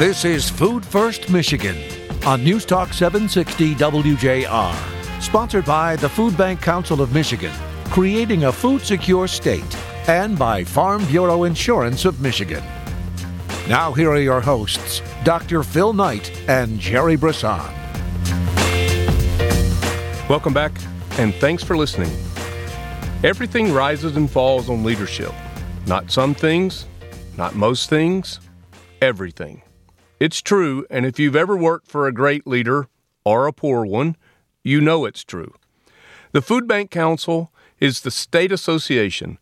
This is Food First Michigan on News Talk 760 WJR, sponsored by the Food Bank Council of Michigan, creating a food secure state, and by Farm Bureau Insurance of Michigan. Now, here are your hosts, Dr. Phil Knight and Jerry Brisson. Welcome back, and thanks for listening. Everything rises and falls on leadership. Not some things, not most things, everything. It's true, and if you've ever worked for a great leader or a poor one, you know it's true. The Food Bank Council is the state association,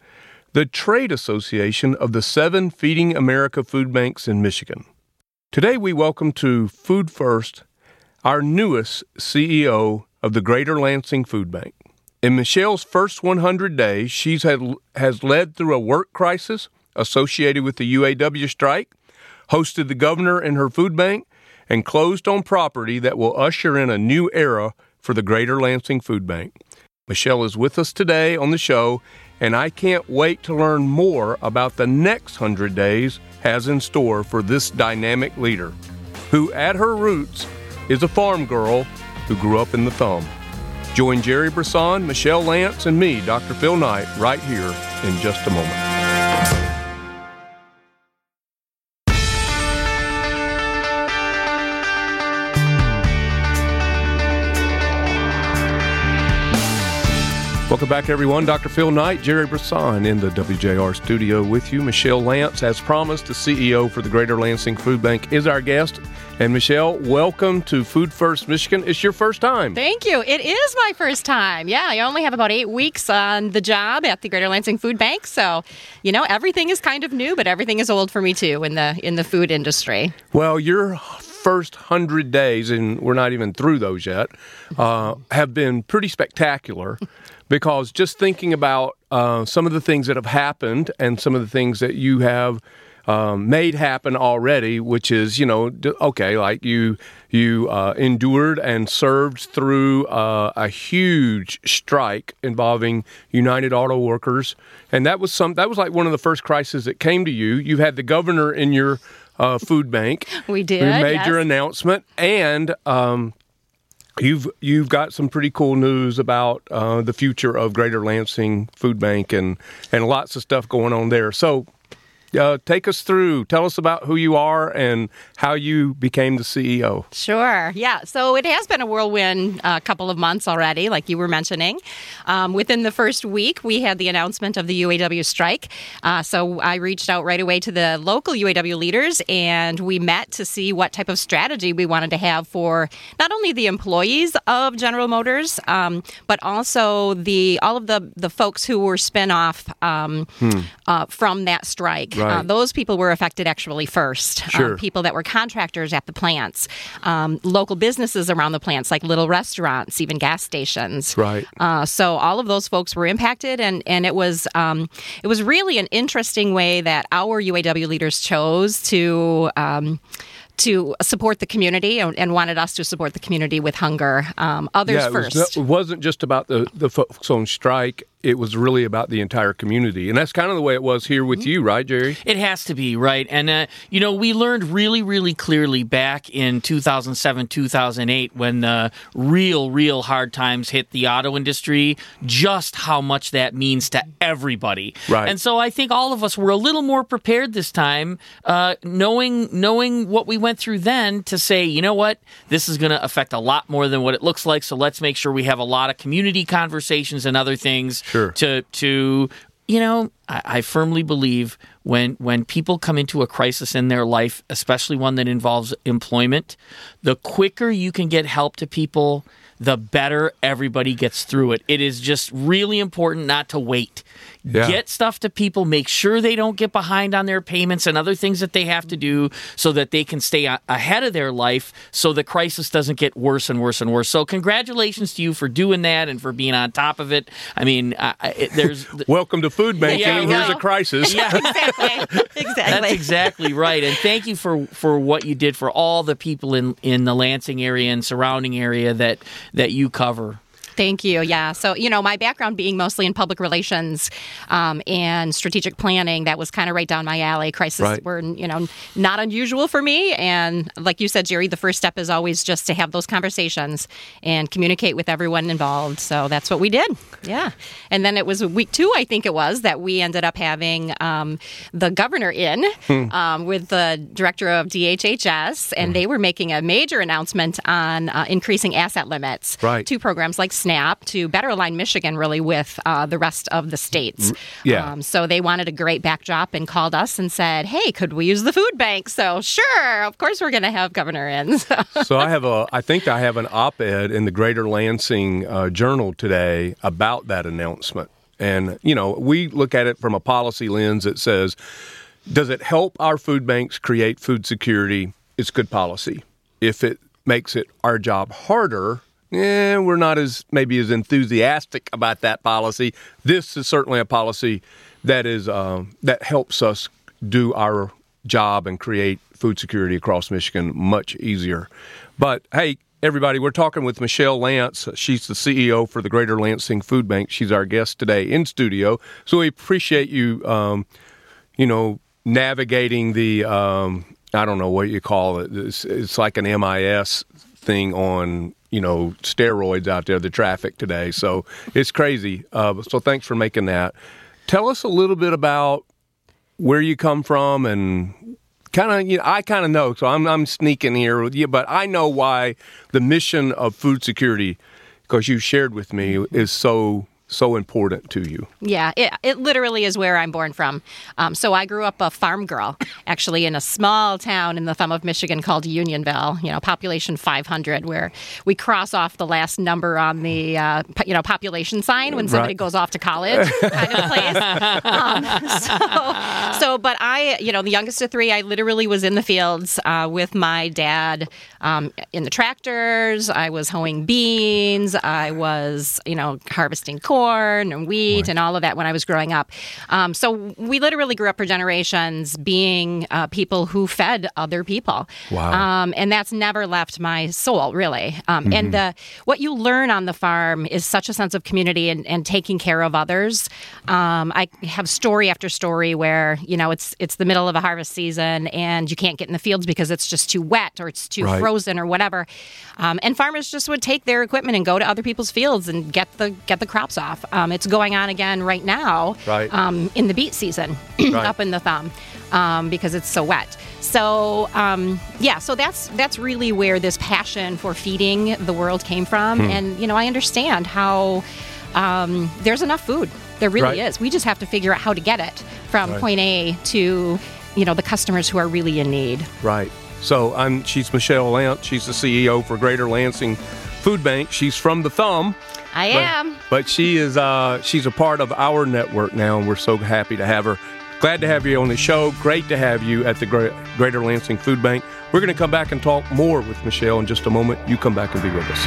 the trade association of the seven Feeding America food banks in Michigan. Today, we welcome to Food First our newest CEO of the Greater Lansing Food Bank. In Michelle's first 100 days, she has led through a work crisis associated with the UAW strike hosted the governor in her food bank, and closed on property that will usher in a new era for the Greater Lansing Food Bank. Michelle is with us today on the show, and I can't wait to learn more about the next 100 days has in store for this dynamic leader, who at her roots is a farm girl who grew up in the thumb. Join Jerry Brisson, Michelle Lantz, and me, Dr. Phil Knight, right here in just a moment. Welcome back, everyone. Dr. Phil Knight, Jerry Brisson in the WJR studio with you. Michelle Lantz, as promised, the CEO for the Greater Lansing Food Bank, is our guest. And Michelle, welcome to Food First Michigan. It's your first time. Thank you. It is my first time. Yeah, I only have about eight weeks on the job at the Greater Lansing Food Bank, so you know everything is kind of new, but everything is old for me too in the in the food industry. Well, your first hundred days, and we're not even through those yet, uh, have been pretty spectacular because just thinking about uh, some of the things that have happened and some of the things that you have um, made happen already, which is you know okay, like you you uh, endured and served through uh, a huge strike involving United Auto Workers, and that was some that was like one of the first crises that came to you. You had the governor in your uh, food bank. We did. We made yes. your announcement, and um, You've you've got some pretty cool news about uh, the future of Greater Lansing Food Bank and and lots of stuff going on there. So uh, take us through. Tell us about who you are and how you became the CEO. Sure. Yeah. So it has been a whirlwind uh, couple of months already, like you were mentioning. Um, within the first week, we had the announcement of the UAW strike. Uh, so I reached out right away to the local UAW leaders and we met to see what type of strategy we wanted to have for not only the employees of General Motors, um, but also the all of the, the folks who were spin off um, hmm. Uh, from that strike. Right. Uh, those people were affected actually first. Um, sure. Um, people that were contractors at the plants, um, local businesses around the plants, like little restaurants, even gas stations. Right. Uh, so all of those folks were impacted, and and it was um, it was really an interesting way that our UAW leaders chose to um, to support the community and, wanted us to support the community with hunger. Um, others yeah, it first. Was, it wasn't just about the, the folks on strike it was really about the entire community. And that's kind of the way it was here with you, right, Jerry? It has to be, right? And, uh, you know, we learned really, really clearly back in 2007, 2008, when the real, real hard times hit the auto industry, just how much that means to everybody. Right. And so I think all of us were a little more prepared this time, uh, knowing, knowing what we went through then to say, you know what, this is going to affect a lot more than what it looks like. So let's make sure we have a lot of community conversations and other things sure. to to you know I, I, firmly believe when when people come into a crisis in their life especially one that involves employment the quicker you can get help to people the better everybody gets through it it is just really important not to wait yeah. Get stuff to people. Make sure they don't get behind on their payments and other things that they have to do so that they can stay ahead of their life so the crisis doesn't get worse and worse and worse. So, congratulations to you for doing that and for being on top of it. I mean, uh, it, there's. Welcome to food banking. Yeah, Here's a crisis. Yeah, exactly. exactly. That's exactly right. And thank you for, for what you did for all the people in, in the Lansing area and surrounding area that, that you cover. Thank you. Yeah. So, you know, my background being mostly in public relations um, and strategic planning, that was kind of right down my alley. Crises Right. were, you know, not unusual for me. And like you said, Jerry, the first step is always just to have those conversations and communicate with everyone involved. So that's what we did. Yeah. And then it was week two, I think it was, that we ended up having um, the governor in Hmm. um, with the director of DHHS, and they were making a major announcement on uh, increasing asset limits Right. to programs like SNAP to better align Michigan really with uh, the rest of the states. yeah. Um, so they wanted a great backdrop and called us and said, "Hey, could we use the food bank?" So sure, of course we're going to have Governor in. So. so I have a, I think I have an op-ed in the Greater Lansing uh, Journal today about that announcement. And you know, we look at it from a policy lens that says, does it help our food banks create food security? It's good policy. If it makes it our job harder, eh, we're not as maybe as enthusiastic about that policy. This is certainly a policy that is um, that helps us do our job and create food security across Michigan much easier. But hey, everybody, we're talking with Michelle Lantz. She's the CEO for the Greater Lansing Food Bank. She's our guest today in studio. So we appreciate you, um, you know, navigating the um, I don't know what you call it. It's, it's like an MIS thing on you know steroids out there. The traffic today, so it's crazy. Uh, so thanks for making that. Tell us a little bit about where you come from and kind of you know I kind of know so I'm I'm sneaking here with you but I know why the mission of food security because you shared with me is so so important to you. Yeah, it, it literally is where I'm born from. Um, so I grew up a farm girl, actually in a small town in the thumb of Michigan called Unionville. You know, population 500, where we cross off the last number on the uh, you know population sign when somebody Right. goes off to college, kind of place. Um, so, so, but I, you know, the youngest of three, I literally was in the fields uh, with my dad um, in the tractors. I was hoeing beans. I was, you know, harvesting corn and wheat and all of that when I was growing up. Um, so we literally grew up for generations being uh, people who fed other people. Wow. Um, and that's never left my soul, really. Um, And the what you learn on the farm is such a sense of community and, and taking care of others. Um, I have story after story where you know it's it's the middle of a harvest season and you can't get in the fields because it's just too wet or it's too Right. frozen or whatever. Um, and farmers just would take their equipment and go to other people's fields and get the get the crops off. Um, it's going on again right now Right. um, in the beet season up in the thumb um, because it's so wet. So um, yeah, so that's that's really where this passion for feeding the world came from, Hmm. and you know I understand how um, there's enough food. There really Right. is. We just have to figure out how to get it from Right. point A to you know the customers who are really in need. Right. So I'm she's Michelle Lantz. She's the CEO for Greater Lansing Food Bank. She's from the Thumb. I but, am. But she is uh, she's a part of our network now, and we're so happy to have her. Glad to have you on the show. Great to have you at the Greater Lansing Food Bank. We're going to come back and talk more with Michelle in just a moment. You come back and be with us.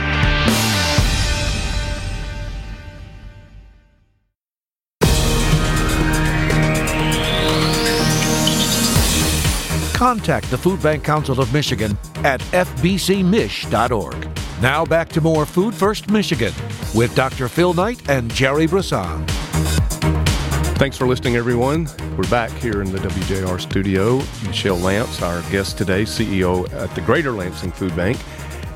Contact the Food Bank Council of Michigan at fbcmich.org. Now back to more Food First Michigan with Dr. Phil Knight and Jerry Brisson. Thanks for listening, everyone. We're back here in the WJR studio. Michelle Lantz, our guest today, CEO at the Greater Lansing Food Bank.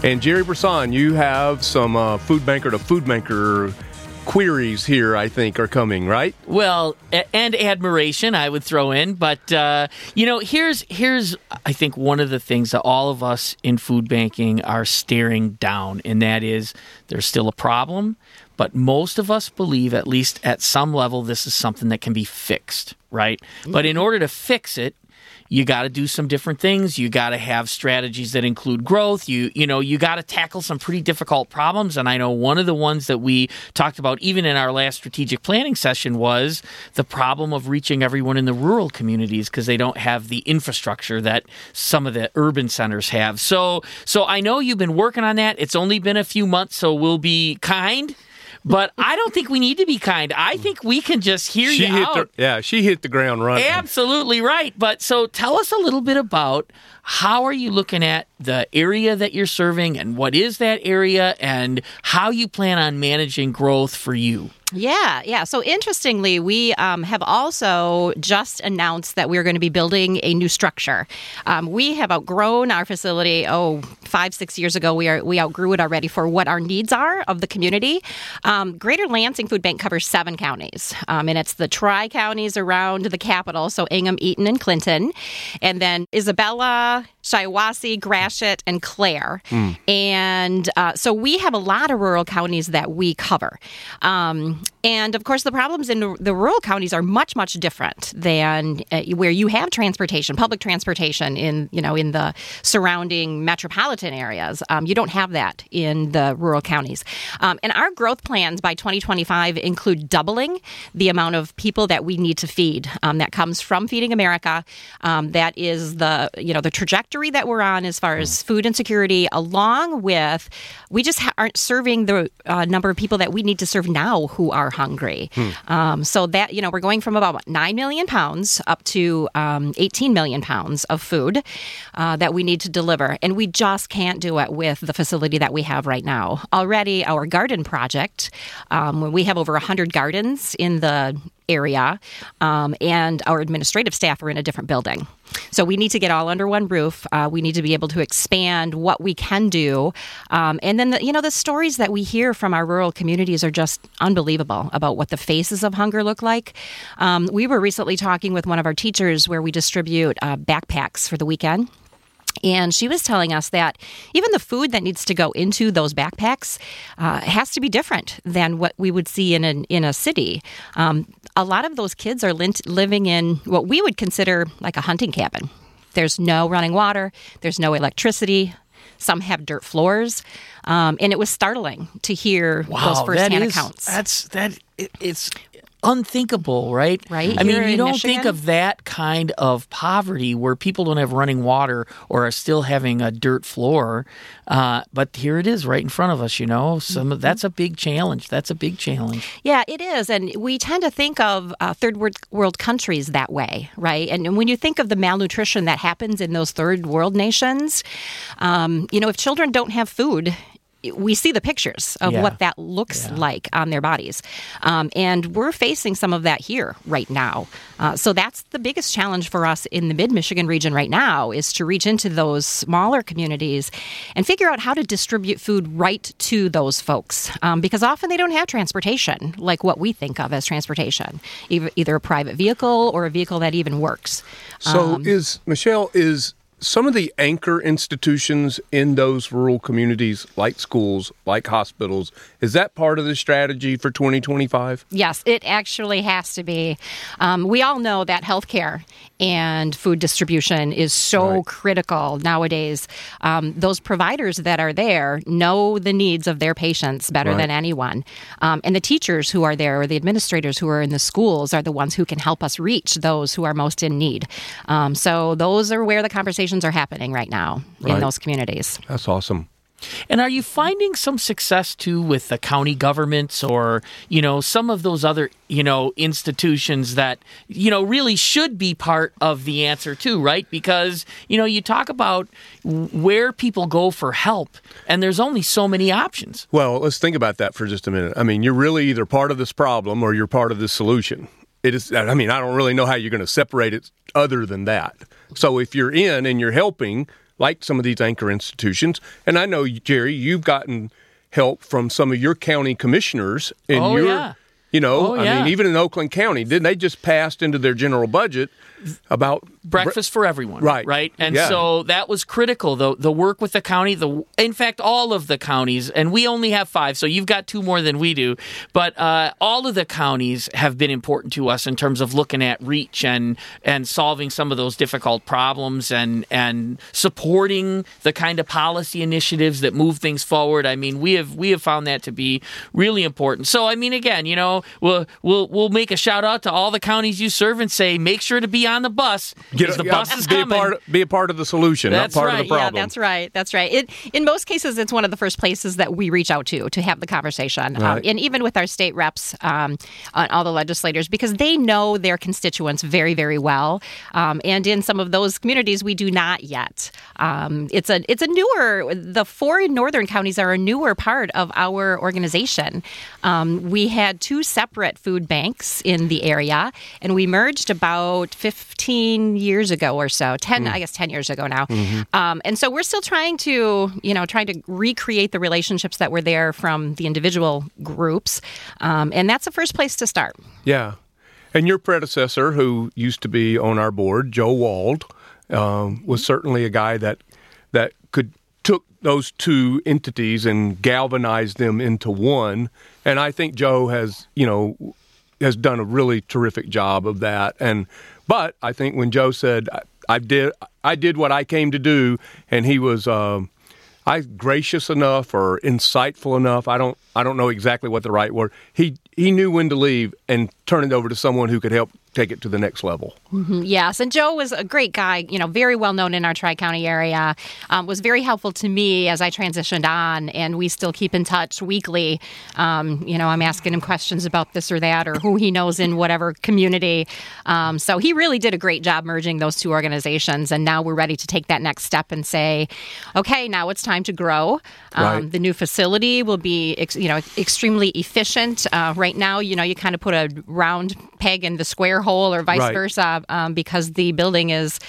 And Jerry Brisson, you have some uh, food banker to food banker queries here, I think, are coming, right? Well, a- and admiration I would throw in, but uh, you know, here's here's I think one of the things that all of us in food banking are staring down, and that is there's still a problem, but most of us believe, at least at some level, this is something that can be fixed, right? But in order to fix it, you got to do some different things. You got to have strategies that include growth. You you know you got to tackle some pretty difficult problems. And i know one of the ones that we talked about even in our last strategic planning session was the problem of reaching everyone in the rural communities because they don't have the infrastructure that some of the urban centers have. So so i know you've been working on that. It's only been a few months so we'll be kind but I don't think we need to be kind. I think we can just hear She you hit out. the yeah, she hit the ground running. Absolutely right. But so tell us a little bit about how are you looking at the area that you're serving and what is that area and how you plan on managing growth for you? Yeah, yeah. So interestingly, we um, have also just announced that we're going to be building a new structure. Um, we have outgrown our facility. Oh, five six years ago, we are we outgrew it already for what our needs are of the community. Um, Greater Lansing Food Bank covers seven counties, um, and it's the tri counties around the capital. So Ingham, Eaton, and Clinton, and then Isabella, Shiawassee, Gratiot, and Clare. Mm. And uh, so we have a lot of rural counties that we cover. Um, and of course, the problems in the rural counties are much, much different than uh, where you have transportation, public transportation in you know in the surrounding metropolitan areas. Um, you don't have that in the rural counties. Um, and our growth plans by 2025 include doubling the amount of people that we need to feed. Um, that comes from Feeding America. Um, that is the you know the trajectory that we're on as far as food insecurity, along with we just ha- aren't serving the uh, number of people that we need to serve now who are hungry. Hmm. Um, so that you know we're going from about nine million pounds up to um, 18 million pounds of food uh, that we need to deliver, and we just can't do it with the facility that we have right now. Already, our garden project, um, we have over 100 gardens in the area, um, and our administrative staff are in a different building. So we need to get all under one roof. Uh, we need to be able to expand what we can do, um, and then the, you know the stories that we hear from our rural communities are just unbelievable about what the faces of hunger look like. Um, we were recently talking with one of our teachers where we distribute uh, backpacks for the weekend. And she was telling us that even the food that needs to go into those backpacks uh, has to be different than what we would see in an, in a city. Um, a lot of those kids are living in what we would consider like a hunting cabin. There's no running water, there's no electricity. Some have dirt floors, um, and it was startling to hear wow, those firsthand that is, accounts. That's that. It, it's unthinkable, right? Right. I mean, you don't Michigan? think of that kind of poverty where people don't have running water or are still having a dirt floor. Uh, but here it is, right in front of us. You know, some mm-hmm. that's a big challenge. That's a big challenge. Yeah, it is, and we tend to think of uh, third world countries that way, right? And when you think of the malnutrition that happens in those third world nations, um, you know, if children don't have food we see the pictures of yeah. what that looks yeah. like on their bodies. Um, and we're facing some of that here right now. Uh, so that's the biggest challenge for us in the mid Michigan region right now is to reach into those smaller communities and figure out how to distribute food right to those folks. Um, because often they don't have transportation like what we think of as transportation, either, either a private vehicle or a vehicle that even works. So um, is Michelle, is some of the anchor institutions in those rural communities, like schools, like hospitals, is that part of the strategy for 2025? Yes, it actually has to be. Um, we all know that healthcare and food distribution is so right. critical nowadays. Um, those providers that are there know the needs of their patients better right. than anyone. Um, and the teachers who are there, or the administrators who are in the schools, are the ones who can help us reach those who are most in need. Um, so those are where the conversations conversations are happening right now right. in those communities. That's awesome. And are you finding some success too with the county governments or, you know, some of those other, you know, institutions that, you know, really should be part of the answer too, right? Because, you know, you talk about where people go for help and there's only so many options. Well, let's think about that for just a minute. I mean, you're really either part of this problem or you're part of the solution. It is I mean, I don't really know how you're going to separate it other than that. So if you're in and you're helping, like some of these anchor institutions, and I know Jerry, you've gotten help from some of your county commissioners in oh, your yeah. you know, oh, I yeah. mean even in Oakland County, didn't they just passed into their general budget about breakfast for everyone right. right? And yeah. so that was critical the the work with the county the in fact all of the counties and we only have five so you've got two more than we do but uh, all of the counties have been important to us in terms of looking at reach and and solving some of those difficult problems and and supporting the kind of policy initiatives that move things forward. I mean we have we have found that to be really important. So i mean again you know we'll we'll we'll make a shout out to all the counties you serve and say make sure to be on the bus because the yeah, bus is be coming. A part, be a part of the solution, That's not part right. of the problem. Yeah, that's right. That's right. It, in most cases, it's one of the first places that we reach out to to have the conversation, um, and even with our state reps, um, on all the legislators, because they know their constituents very, very well. Um, and in some of those communities, we do not yet. Um, it's a it's a newer. The four northern counties are a newer part of our organization. Um, we had two separate food banks in the area, and we merged about 15 years ago or so. 10, I guess, 10 years ago now. Um, and so we're still trying to, you know, trying to recreate the relationships that were there from the individual groups, um, and that's the first place to start. Yeah. And your predecessor, who used to be on our board, Joe Wald, um, was certainly a guy that that could took those two entities and galvanized them into one. And I think Joe has, you know, has done a really terrific job of that. And but I think when Joe said I, I did I did what I came to do, and he was. Um, I gracious enough or insightful enough. I don't I don't know exactly what the right word. He he knew when to leave and turn it over to someone who could help take it to the next level. Yes, and Joe was a great guy, you know, very well known in our Tri County area. Um, was very helpful to me as I transitioned on, and we still keep in touch weekly. Um, you know, I'm asking him questions about this or that, or who he knows in whatever community. Um, so he really did a great job merging those two organizations, and now we're ready to take that next step and say, okay, now it's time to grow. Um, Right. The new facility will be, ex- you know, extremely efficient. Uh, right now, you know, you kind of put a round peg in the square hole, or vice Right. versa, um, because the building is.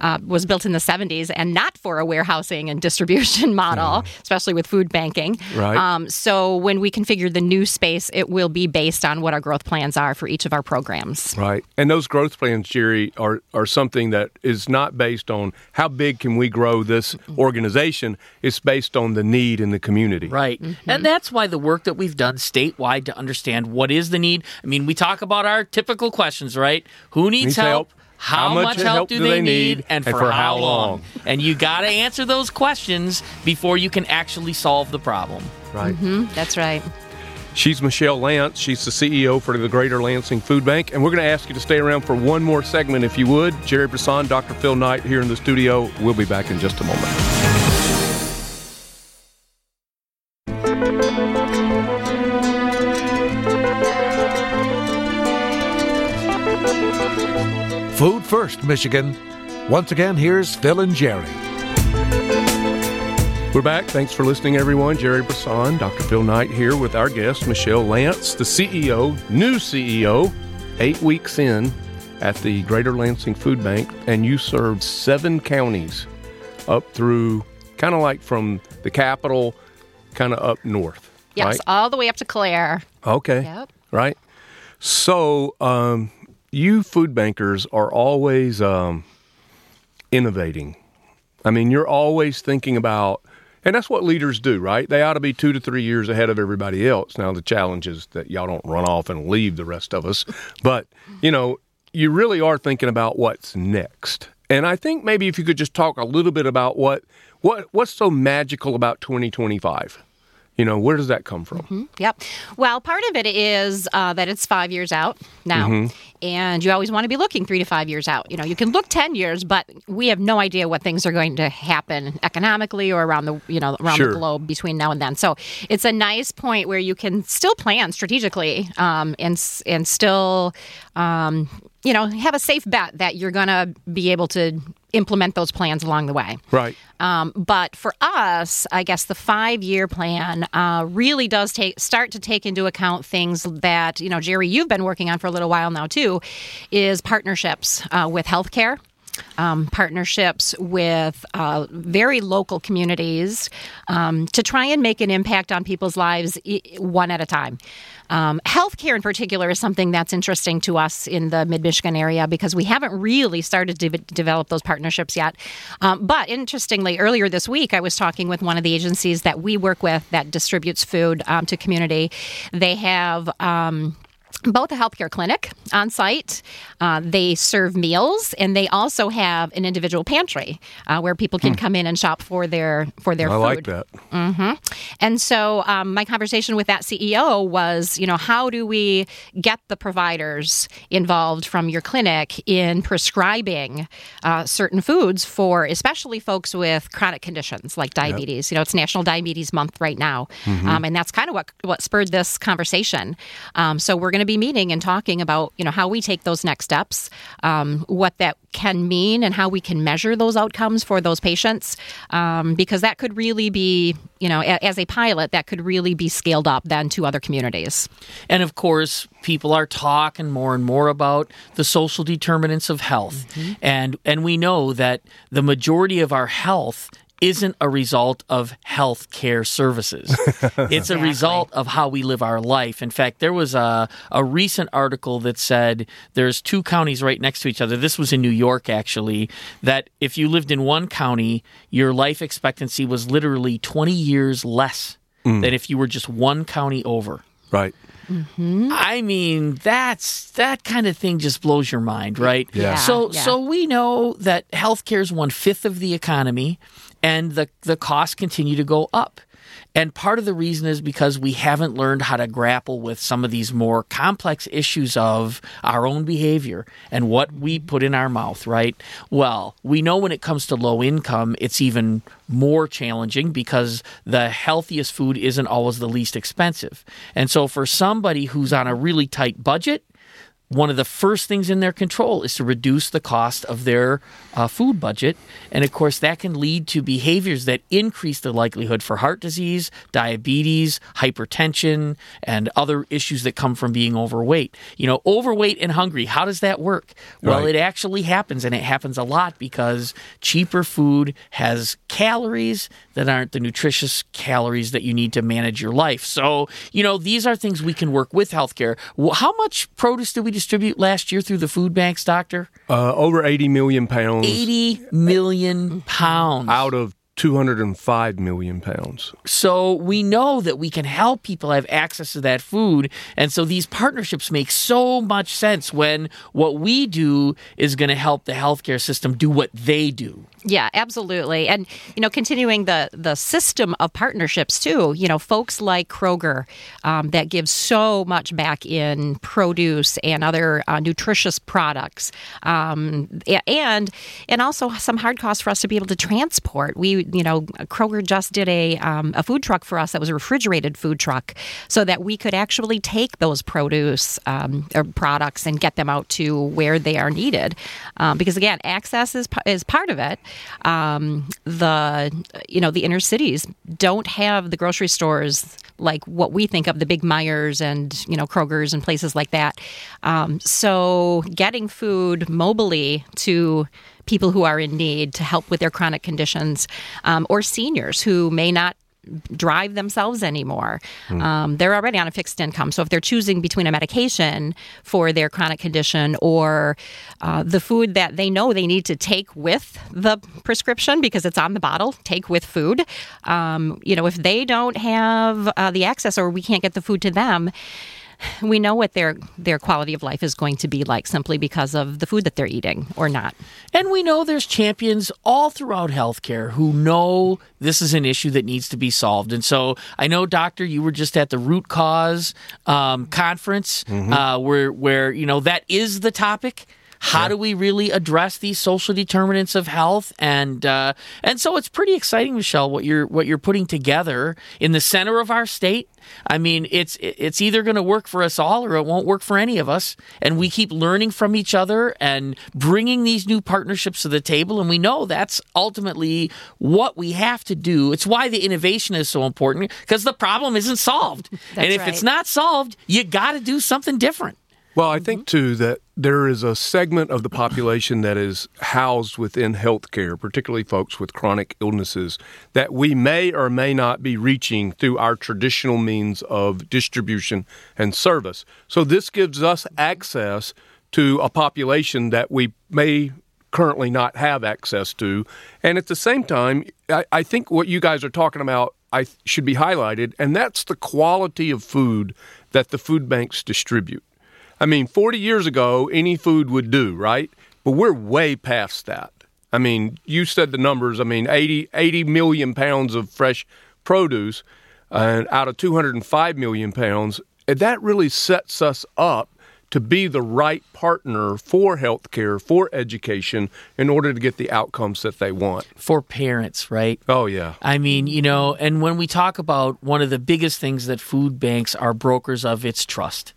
Uh, was built in the 70s and not for a warehousing and distribution model, especially with food banking. Right. Um, so when we configure the new space, it will be based on what our growth plans are for each of our programs. Right. And those growth plans, Jerry, are are something that is not based on how big can we grow this organization. It's based on the need in the community. Right. Mm-hmm. And that's why the work that we've done statewide to understand what is the need. I mean, we talk about our typical questions, right? Who needs, Needs help? help? How, much, help do they need, and, for, how long? And you got to answer those questions before you can actually solve the problem. Right. Mm-hmm. That's right. She's Michelle Lantz. She's the CEO for the Greater Lansing Food Bank. And we're going to ask you to stay around for one more segment if you would. Jerry Brisson, Dr. Phil Knight here in the studio. We'll be back in just a moment. First, Michigan. Once again, here's Phil and Jerry. We're back. Thanks for listening, everyone. Jerry Brisson, Dr. Phil Knight here with our guest, Michelle Lantz, the CEO, new CEO, eight weeks in at the Greater Lansing Food Bank. And you served seven counties up through kind of like from the capital, kind of up north. Yes, Right? all the way up to Clare. Okay. Yep. Right. So, um, you food bankers are always um, innovating. I mean, you're always thinking about, and that's what leaders do, right? They ought to be two to three years ahead of everybody else. Now, the challenge is that y'all don't run off and leave the rest of us, but you know, you really are thinking about what's next. And I think maybe if you could just talk a little bit about what what what's so magical about 2025. You know, where does that come from? Yep. Well, part of it is uh, that it's five years out now, Mm-hmm. and you always want to be looking three to five years out. You know, you can look ten years, but we have no idea what things are going to happen economically or around the you know around Sure. the globe between now and then. So it's a nice point where you can still plan strategically um, and and still. Um, you know, have a safe bet that you're going to be able to implement those plans along the way. Right. Um, but for us, I guess the five-year plan uh, really does take start to take into account things that you know, Jerry, you've been working on for a little while now too, is partnerships uh, with healthcare. Um, partnerships with uh, very local communities um, to try and make an impact on people's lives one at a time. Um, healthcare, in particular, is something that's interesting to us in the mid Michigan area because we haven't really started to de- develop those partnerships yet. Um, but interestingly, earlier this week, I was talking with one of the agencies that we work with that distributes food um, to community. They have. Um, both a healthcare clinic on site. Uh, they serve meals, and they also have an individual pantry uh, where people can come in and shop for their for their I food. like that. And so, um, my conversation with that CEO was, you know, how do we get the providers involved from your clinic in prescribing uh, certain foods for, especially folks with chronic conditions like diabetes? You know, it's National Diabetes Month right now, um, and that's kind of what what spurred this conversation. Um, so, we're going to be meeting and talking about, you know, how we take those next steps, um, what that can mean, and how we can measure those outcomes for those patients, um, because that could really be, you know, a- as a pilot, that could really be scaled up then to other communities. And of course, people are talking more and more about the social determinants of health. And and we know that the majority of our health isn't a result of health care services. it's a result of how we live our life. In fact, there was a, a recent article that said there's two counties right next to each other. This was in New York, actually, that if you lived in one county, your life expectancy was literally 20 years less mm. than if you were just one county over. Right. Mm-hmm. I mean, that's that kind of thing just blows your mind, right? Yeah. So yeah. so we know that healthcare is one fifth of the economy, and the the costs continue to go up. And part of the reason is because we haven't learned how to grapple with some of these more complex issues of our own behavior and what we put in our mouth, right? Well, we know when it comes to low income, it's even more challenging because the healthiest food isn't always the least expensive. And so for somebody who's on a really tight budget, one of the first things in their control is to reduce the cost of their uh, food budget. And of course, that can lead to behaviors that increase the likelihood for heart disease, diabetes, hypertension, and other issues that come from being overweight. You know, overweight and hungry, how does that work? Well, Right. it actually happens, and it happens a lot because cheaper food has calories that aren't the nutritious calories that you need to manage your life. So, you know, these are things we can work with healthcare. How much produce did we distribute last year through the food banks, doctor? Uh, over 80 million pounds 80 million pounds. out of 205 million pounds. So we know that we can help people have access to that food. And so these partnerships make so much sense when what we do is going to help the healthcare system do what they do. Yeah, absolutely. And you know, continuing the the system of partnerships too. You know, folks like Kroger um, that give so much back in produce and other uh, nutritious products, um, and and also some hard costs for us to be able to transport. We, you know, Kroger just did a um, a food truck for us that was a refrigerated food truck, so that we could actually take those produce um, or products and get them out to where they are needed. Um, because again, access is is part of it um, the you know the inner cities don't have the grocery stores like what we think of the big Meijers and you know Kroger's and places like that. Um, so getting food mobily to people who are in need to help with their chronic conditions um, or seniors who may not drive themselves anymore. Um, they're already on a fixed income. So if they're choosing between a medication for their chronic condition or uh, the food that they know they need to take with the prescription because it's on the bottle, take with food, um, you know, if they don't have uh, the access or we can't get the food to them, we know what their their quality of life is going to be like simply because of the food that they're eating or not. And we know there's champions all throughout healthcare who know this is an issue that needs to be solved. And so I know, Doctor, you were just at the Root Cause um, conference uh, where, where, you know, that is the topic. How do we really address these social determinants of health? And uh, and so it's pretty exciting, Michelle, what you're what you're putting together in the center of our state. I mean, it's it's either going to work for us all or it won't work for any of us. And we keep learning from each other and bringing these new partnerships to the table. And we know that's ultimately what we have to do. It's why the innovation is so important because the problem isn't solved. and if it's not solved, you got to do something different. Well, I think mm-hmm. too that there is a segment of the population that is housed within healthcare, particularly folks with chronic illnesses, that we may or may not be reaching through our traditional means of distribution and service. So this gives us access to a population that we may currently not have access to. And at the same time, I, I think what you guys are talking about I th- should be highlighted, and that's the quality of food that the food banks distribute. I mean, 40 years ago, any food would do, right? But we're way past that. I mean, you said the numbers. I mean, 80, 80 million pounds of fresh produce uh, out of 205 million pounds. And that really sets us up to be the right partner for healthcare, for education, in order to get the outcomes that they want. For parents, right? Oh, yeah. I mean, you know, and when we talk about one of the biggest things that food banks are brokers of, it's trust.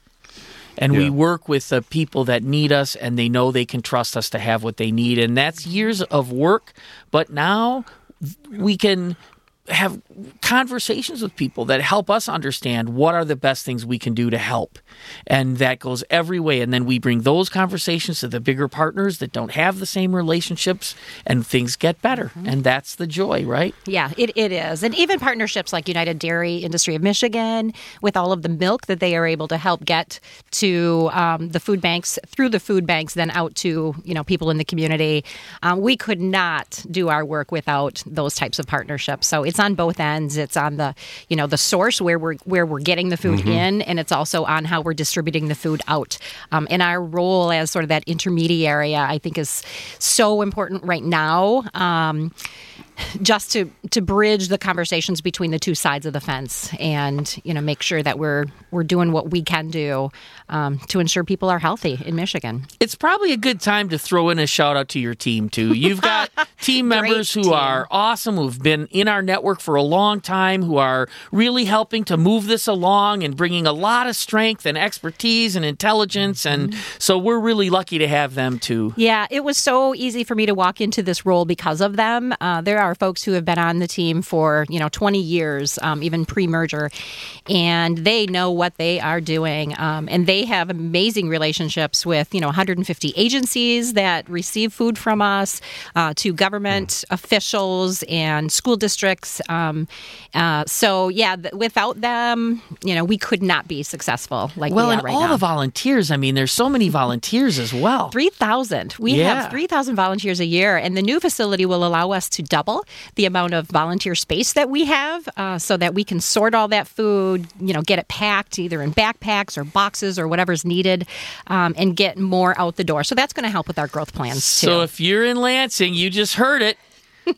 And Yeah. we work with the people that need us and they know they can trust us to have what they need. And that's years of work. But now we can have conversations with people that help us understand what are the best things we can do to help. And that goes every way. And then we bring those conversations to the bigger partners that don't have the same relationships and things get better. And that's the joy, right? Yeah, it, it is. And even partnerships like United Dairy Industry of Michigan, with all of the milk that they are able to help get to um, the food banks, through the food banks, then out to you know people in the community. Um, we could not do our work without those types of partnerships. So it's on both ends. It's on the you know the source where we're where we're getting the food in, and it's also on how we're distributing the food out. Um, and our role as sort of that intermediary, I think, is so important right now. Um, just to to bridge the conversations between the two sides of the fence and you know make sure that we're we're doing what we can do um, to ensure people are healthy in Michigan. It's probably a good time to throw in a shout out to your team too. You've got team members who team. are awesome, who've been in our network for a long time, who are really helping to move this along and bringing a lot of strength and expertise and intelligence. And so we're really lucky to have them too. Yeah, it was so easy for me to walk into this role because of them. Uh, there are folks who have been on the team for you know 20 years, um, even pre-merger, and they know what they are doing, um, and they have amazing relationships with you know 150 agencies that receive food from us, uh, to government officials and school districts. Um, uh, so yeah, th- without them, you know, we could not be successful like Well, we are and right all now. the volunteers. I mean, there's so many volunteers as well. 3,000. We Yeah. have 3,000 volunteers a year, and the new facility will allow us to double the amount of volunteer space that we have uh, so that we can sort all that food, you know, get it packed either in backpacks or boxes or whatever's needed, um, and get more out the door. So that's going to help with our growth plans, too. So if you're in Lansing, you just heard it.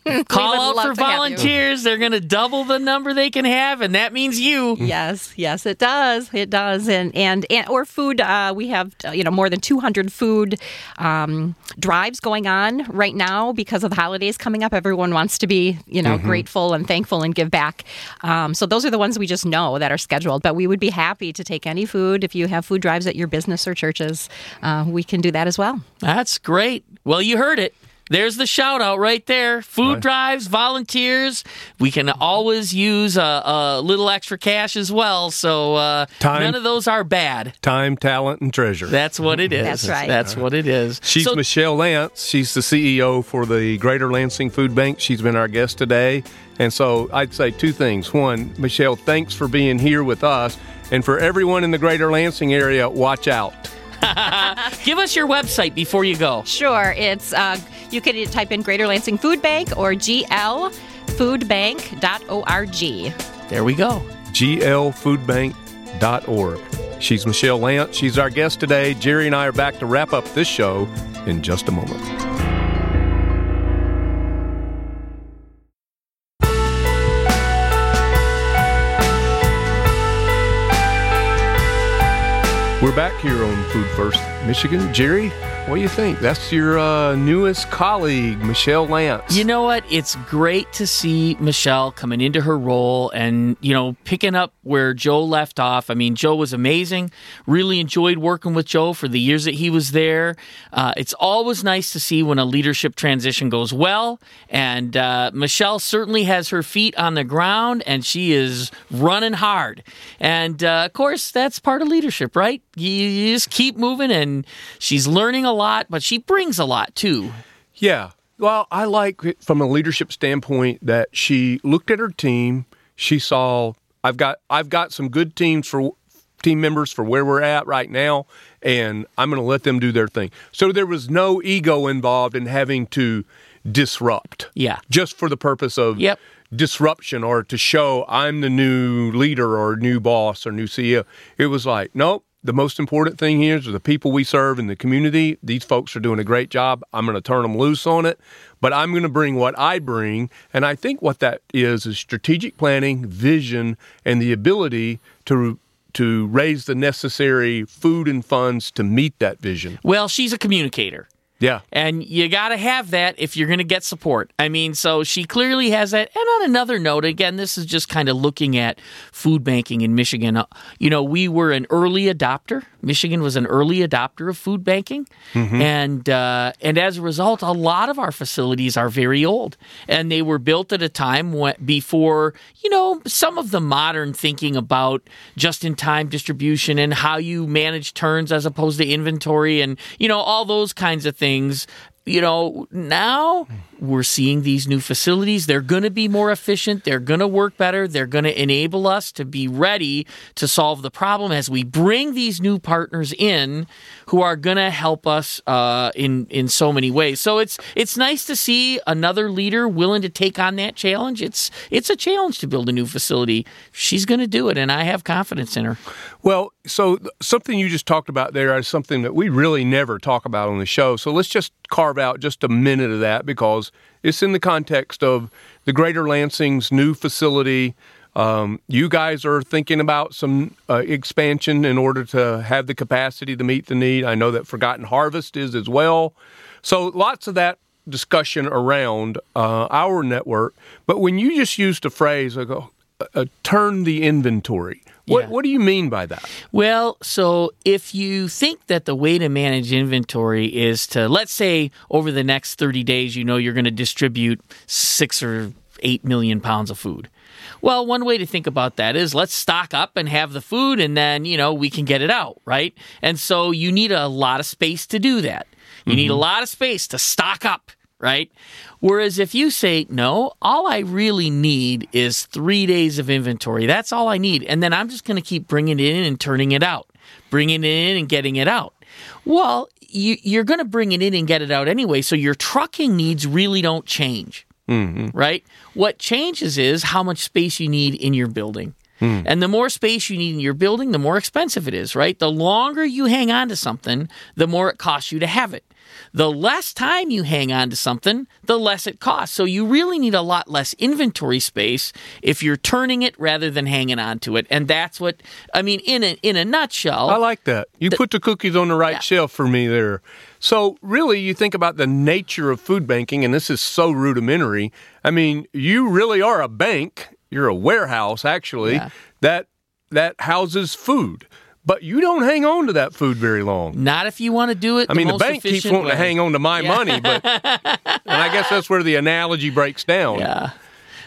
Call out for to have you. volunteers. They're going to double the number they can have, and that means you. Yes, yes, it does. It does, and and, and or food. Uh, we have uh, you know more than 200 food um, drives going on right now because of the holidays coming up. Everyone wants to be you know grateful and thankful and give back. Um, so those are the ones we just know that are scheduled. But we would be happy to take any food if you have food drives at your business or churches. Uh, we can do that as well. That's great. Well, you heard it. There's the shout out right there. Food drives, volunteers. We can always use a, a little extra cash as well. So uh, Time. none of those are bad. Time, talent, and treasure. That's what it is. That's right. That's what it is. She's So- Michelle Lantz. She's the CEO for the Greater Lansing Food Bank. She's been our guest today. And so I'd say two things. One, Michelle, thanks for being here with us. And for everyone in the Greater Lansing area, watch out. Give us your website before you go. Sure, it's uh, you can type in Greater Lansing Food Bank or glfoodbank.org. There we go. glfoodbank.org. She's Michelle Lantz. She's our guest today. Jerry and I are back to wrap up this show in just a moment. We're back here on Food First Michigan. Jerry, what do you think? That's your uh, newest colleague, Michelle Lantz. You know what? It's great to see Michelle coming into her role and, you know, picking up where Joe left off. I mean, Joe was amazing. Really enjoyed working with Joe for the years that he was there. Uh, it's always nice to see when a leadership transition goes well. And uh, Michelle certainly has her feet on the ground and she is running hard. And uh, of course, that's part of leadership, right? You, you just keep moving and she's learning a lot, but she brings a lot too. Yeah. Well, I like it from a leadership standpoint that she looked at her team. She saw I've got I've got some good teams for team members for where we're at right now, and I'm going to let them do their thing. So there was no ego involved in having to disrupt. Yeah. Just for the purpose of Yep. disruption or to show I'm the new leader or new boss or new CEO. It was like, nope, the most important thing here is the people we serve in the community. These folks are doing a great job. I'm going to turn them loose on it, but I'm going to bring what I bring. And I think what that is is strategic planning, vision, and the ability to to raise the necessary food and funds to meet that vision. Well, she's a communicator. Yeah. And you got to have that if you're going to get support. I mean, so she clearly has that. And on another note, again, this is just kind of looking at food banking in Michigan. Uh, you know, we were an early adopter. Michigan was an early adopter of food banking. Mm-hmm. And, uh, and as a result, a lot of our facilities are very old. And they were built at a time when, before, you know, some of the modern thinking about just in time distribution and how you manage turns as opposed to inventory and, you know, all those kinds of things things you know, now we're seeing these new facilities. They're going to be more efficient. They're going to work better. They're going to enable us to be ready to solve the problem as we bring these new partners in who are going to help us uh, in in so many ways. So it's it's nice to see another leader willing to take on that challenge. It's it's a challenge to build a new facility. She's going to do it, and I have confidence in her. Well, so something you just talked about there is something that we really never talk about on the show. So let's just carve out just a minute of that because it's in the context of the Greater Lansing's new facility. Um, you guys are thinking about some uh, expansion in order to have the capacity to meet the need. I know that Forgotten Harvest is as well. So lots of that discussion around uh, our network. But when you just used a phrase, I go, uh, turn the inventory. What, yeah. what do you mean by that? Well, so if you think that the way to manage inventory is to, let's say, over the next 30 days, you know you're going to distribute six or eight million pounds of food. Well, one way to think about that is let's stock up and have the food, and then, you know, we can get it out, right? And so you need a lot of space to do that. You mm-hmm. need a mm-hmm. lot of space to stock up right? Whereas if you say, no, all I really need is three days of inventory, that's all I need. And then I'm just going to keep bringing it in and turning it out, bringing it in and getting it out. Well, you, are going to bring it in and get it out anyway. So your trucking needs really don't change, mm-hmm. right? What changes is how much space you need in your building. Mm. And the more space you need in your building, the more expensive it is, right? The longer you hang on to something, the more it costs you to have it. The less time you hang on to something, the less it costs. So you really need a lot less inventory space if you're turning it rather than hanging on to it. And that's what I mean in a in a nutshell. I like that. You the, put the cookies on the right yeah. shelf for me there. So really you think about the nature of food banking and this is so rudimentary. I mean, you really are a bank. You're a warehouse actually yeah. that that houses food. But you don't hang on to that food very long. Not if you want to do it. I mean, the bank keeps wanting way. to hang on to my yeah. money, but and I guess that's where the analogy breaks down. Yeah.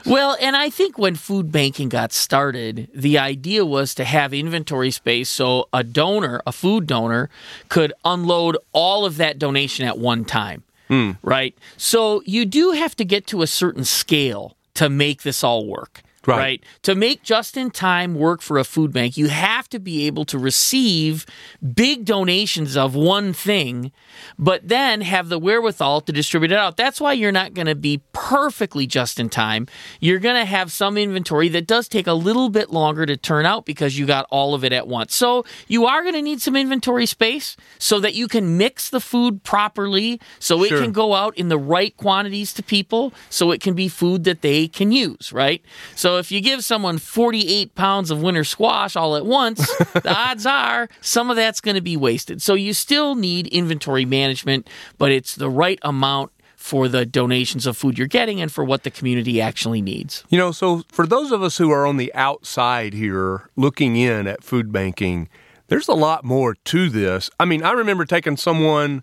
Well, and I think when food banking got started, the idea was to have inventory space so a donor, a food donor, could unload all of that donation at one time. Mm. Right? So you do have to get to a certain scale to make this all work. Right. right. To make just in time work for a food bank, you have to be able to receive big donations of one thing, but then have the wherewithal to distribute it out. That's why you're not going to be perfectly just in time. You're going to have some inventory that does take a little bit longer to turn out because you got all of it at once. So you are going to need some inventory space so that you can mix the food properly so it can go out in the right quantities to people so it can be food that they can use, right? So if you give someone 48 pounds of winter squash all at once, the odds are some of that's going to be wasted. So you still need inventory management, but it's the right amount for the donations of food you're getting and for what the community actually needs. You know, so for those of us who are on the outside here looking in at food banking, there's a lot more to this. I mean, I remember taking someone.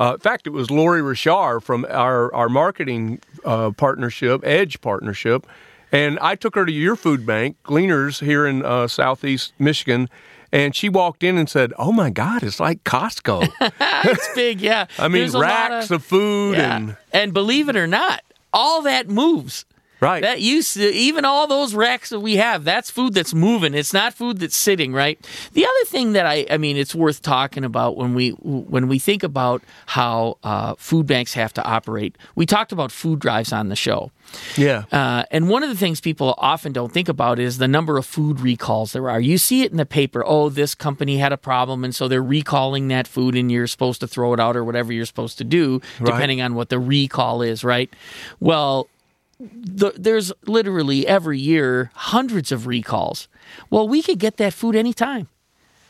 Uh, in fact, it was Lori Richard from our, our marketing uh, partnership, Edge partnership. And I took her to your food bank, Gleaners, here in uh, southeast Michigan. And she walked in and said, "Oh my God, it's like Costco. it's big, yeah. I mean, racks of, of, food yeah. and and believe it or not, all that moves. Right. That used to, even all those racks that we have, that's food that's moving. It's not food that's sitting, right? The other thing that I, I mean, it's worth talking about when we when we think about how uh, food banks have to operate. We talked about food drives on the show. Yeah. Uh, and one of the things people often don't think about is the number of food recalls there are. You see it in the paper. Oh, this company had a problem, and so they're recalling that food, and you're supposed to throw it out or whatever you're supposed to do, Right. depending on what the recall is, right? Well, the, there's literally every year hundreds of recalls. Well, we could get that food anytime.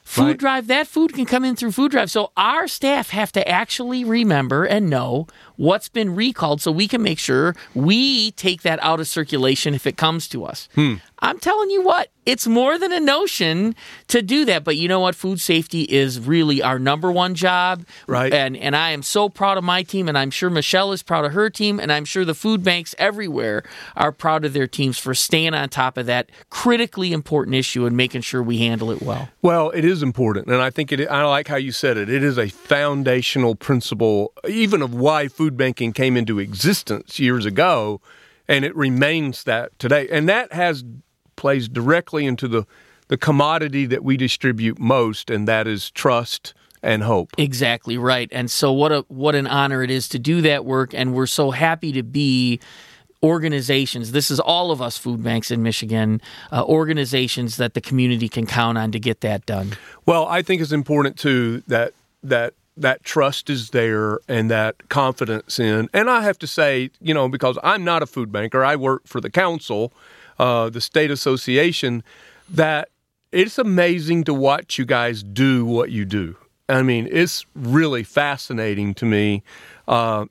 Food Right. drive, that food can come in through food drive. So our staff have to actually remember and know what's been recalled so we can make sure we take that out of circulation if it comes to us. Hmm. I'm telling you what, it's more than a notion to do that. But you know what? Food safety is really our number one job. Right. And and I am so proud of my team, and I'm sure Michelle is proud of her team, and I'm sure the food banks everywhere are proud of their teams for staying on top of that critically important issue and making sure we handle it well. Well, it is important, and I think it. I like how you said it. It is a foundational principle, even of why food banking came into existence years ago, and it remains that today. And that has plays directly into the the commodity that we distribute most, and that is trust and hope. Exactly right. And so what a what an honor it is to do that work and we're so happy to be organizations this is all of us food banks in michigan uh, organizations that the community can count on to get that done Well, I think it's important too that that that trust is there and that confidence in. And I have to say, you know, because I'm not a food banker, I work for the council, uh, the state association, that it's amazing to watch you guys do what you do. I mean, it's really fascinating to me, uh,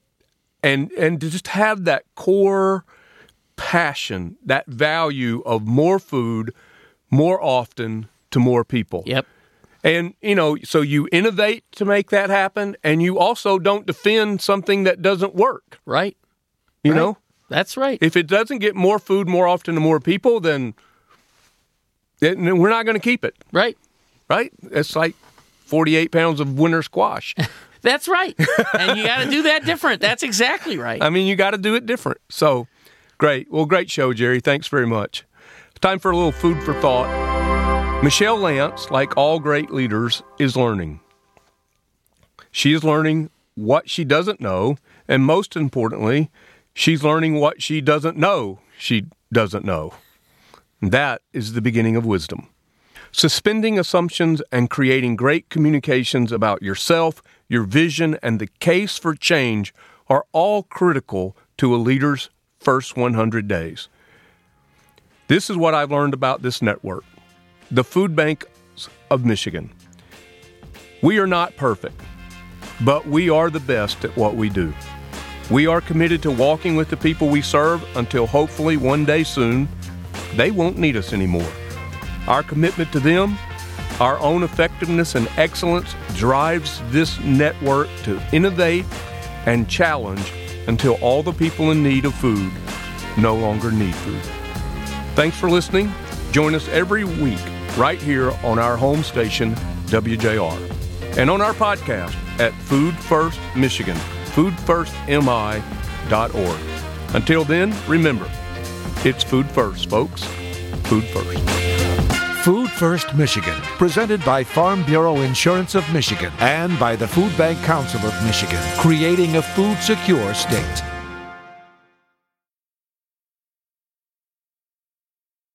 and and to just have that core passion, that value of more food, more often to more people. yep And, you know, so you innovate to make that happen, and you also don't defend something that doesn't work. right You Right. know, that's right if it doesn't get more food more often to more people, then then we're not going to keep it, right right? It's like 48 pounds of winter squash. that's right and you got to do that different that's exactly right I mean, you got to do it different. So great. Well, great show, Jerry. Thanks very much. Time for a little food for thought. Michelle Lantz, like all great leaders, is learning. She is learning what she doesn't know, and most importantly, she's learning what she doesn't know she doesn't know. That is the beginning of wisdom. Suspending assumptions and creating great communications about yourself, your vision, and the case for change are all critical to a leader's first 100 days. This is what I've learned about this network the Food Bank of Michigan. We are not perfect, but we are the best at what we do. We are committed to walking with the people we serve until hopefully one day soon they won't need us anymore. Our commitment to them, our own effectiveness and excellence drives this network to innovate and challenge until all the people in need of food no longer need food. Thanks for listening. Join us every week right here on our home station, WJR, and on our podcast at Food First Michigan, foodfirstmi.org. Until then, remember, it's food first, folks. Food first. Food First Michigan, presented by Farm Bureau Insurance of Michigan and by the Food Bank Council of Michigan, creating a food secure state.